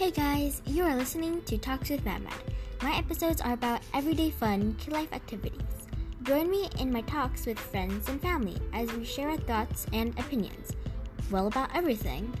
Hey guys, you are listening to Talks with MadMad. My episodes are about everyday fun, key life activities. Join me in my talks with friends and family as we share our thoughts and opinions. Well, about everything.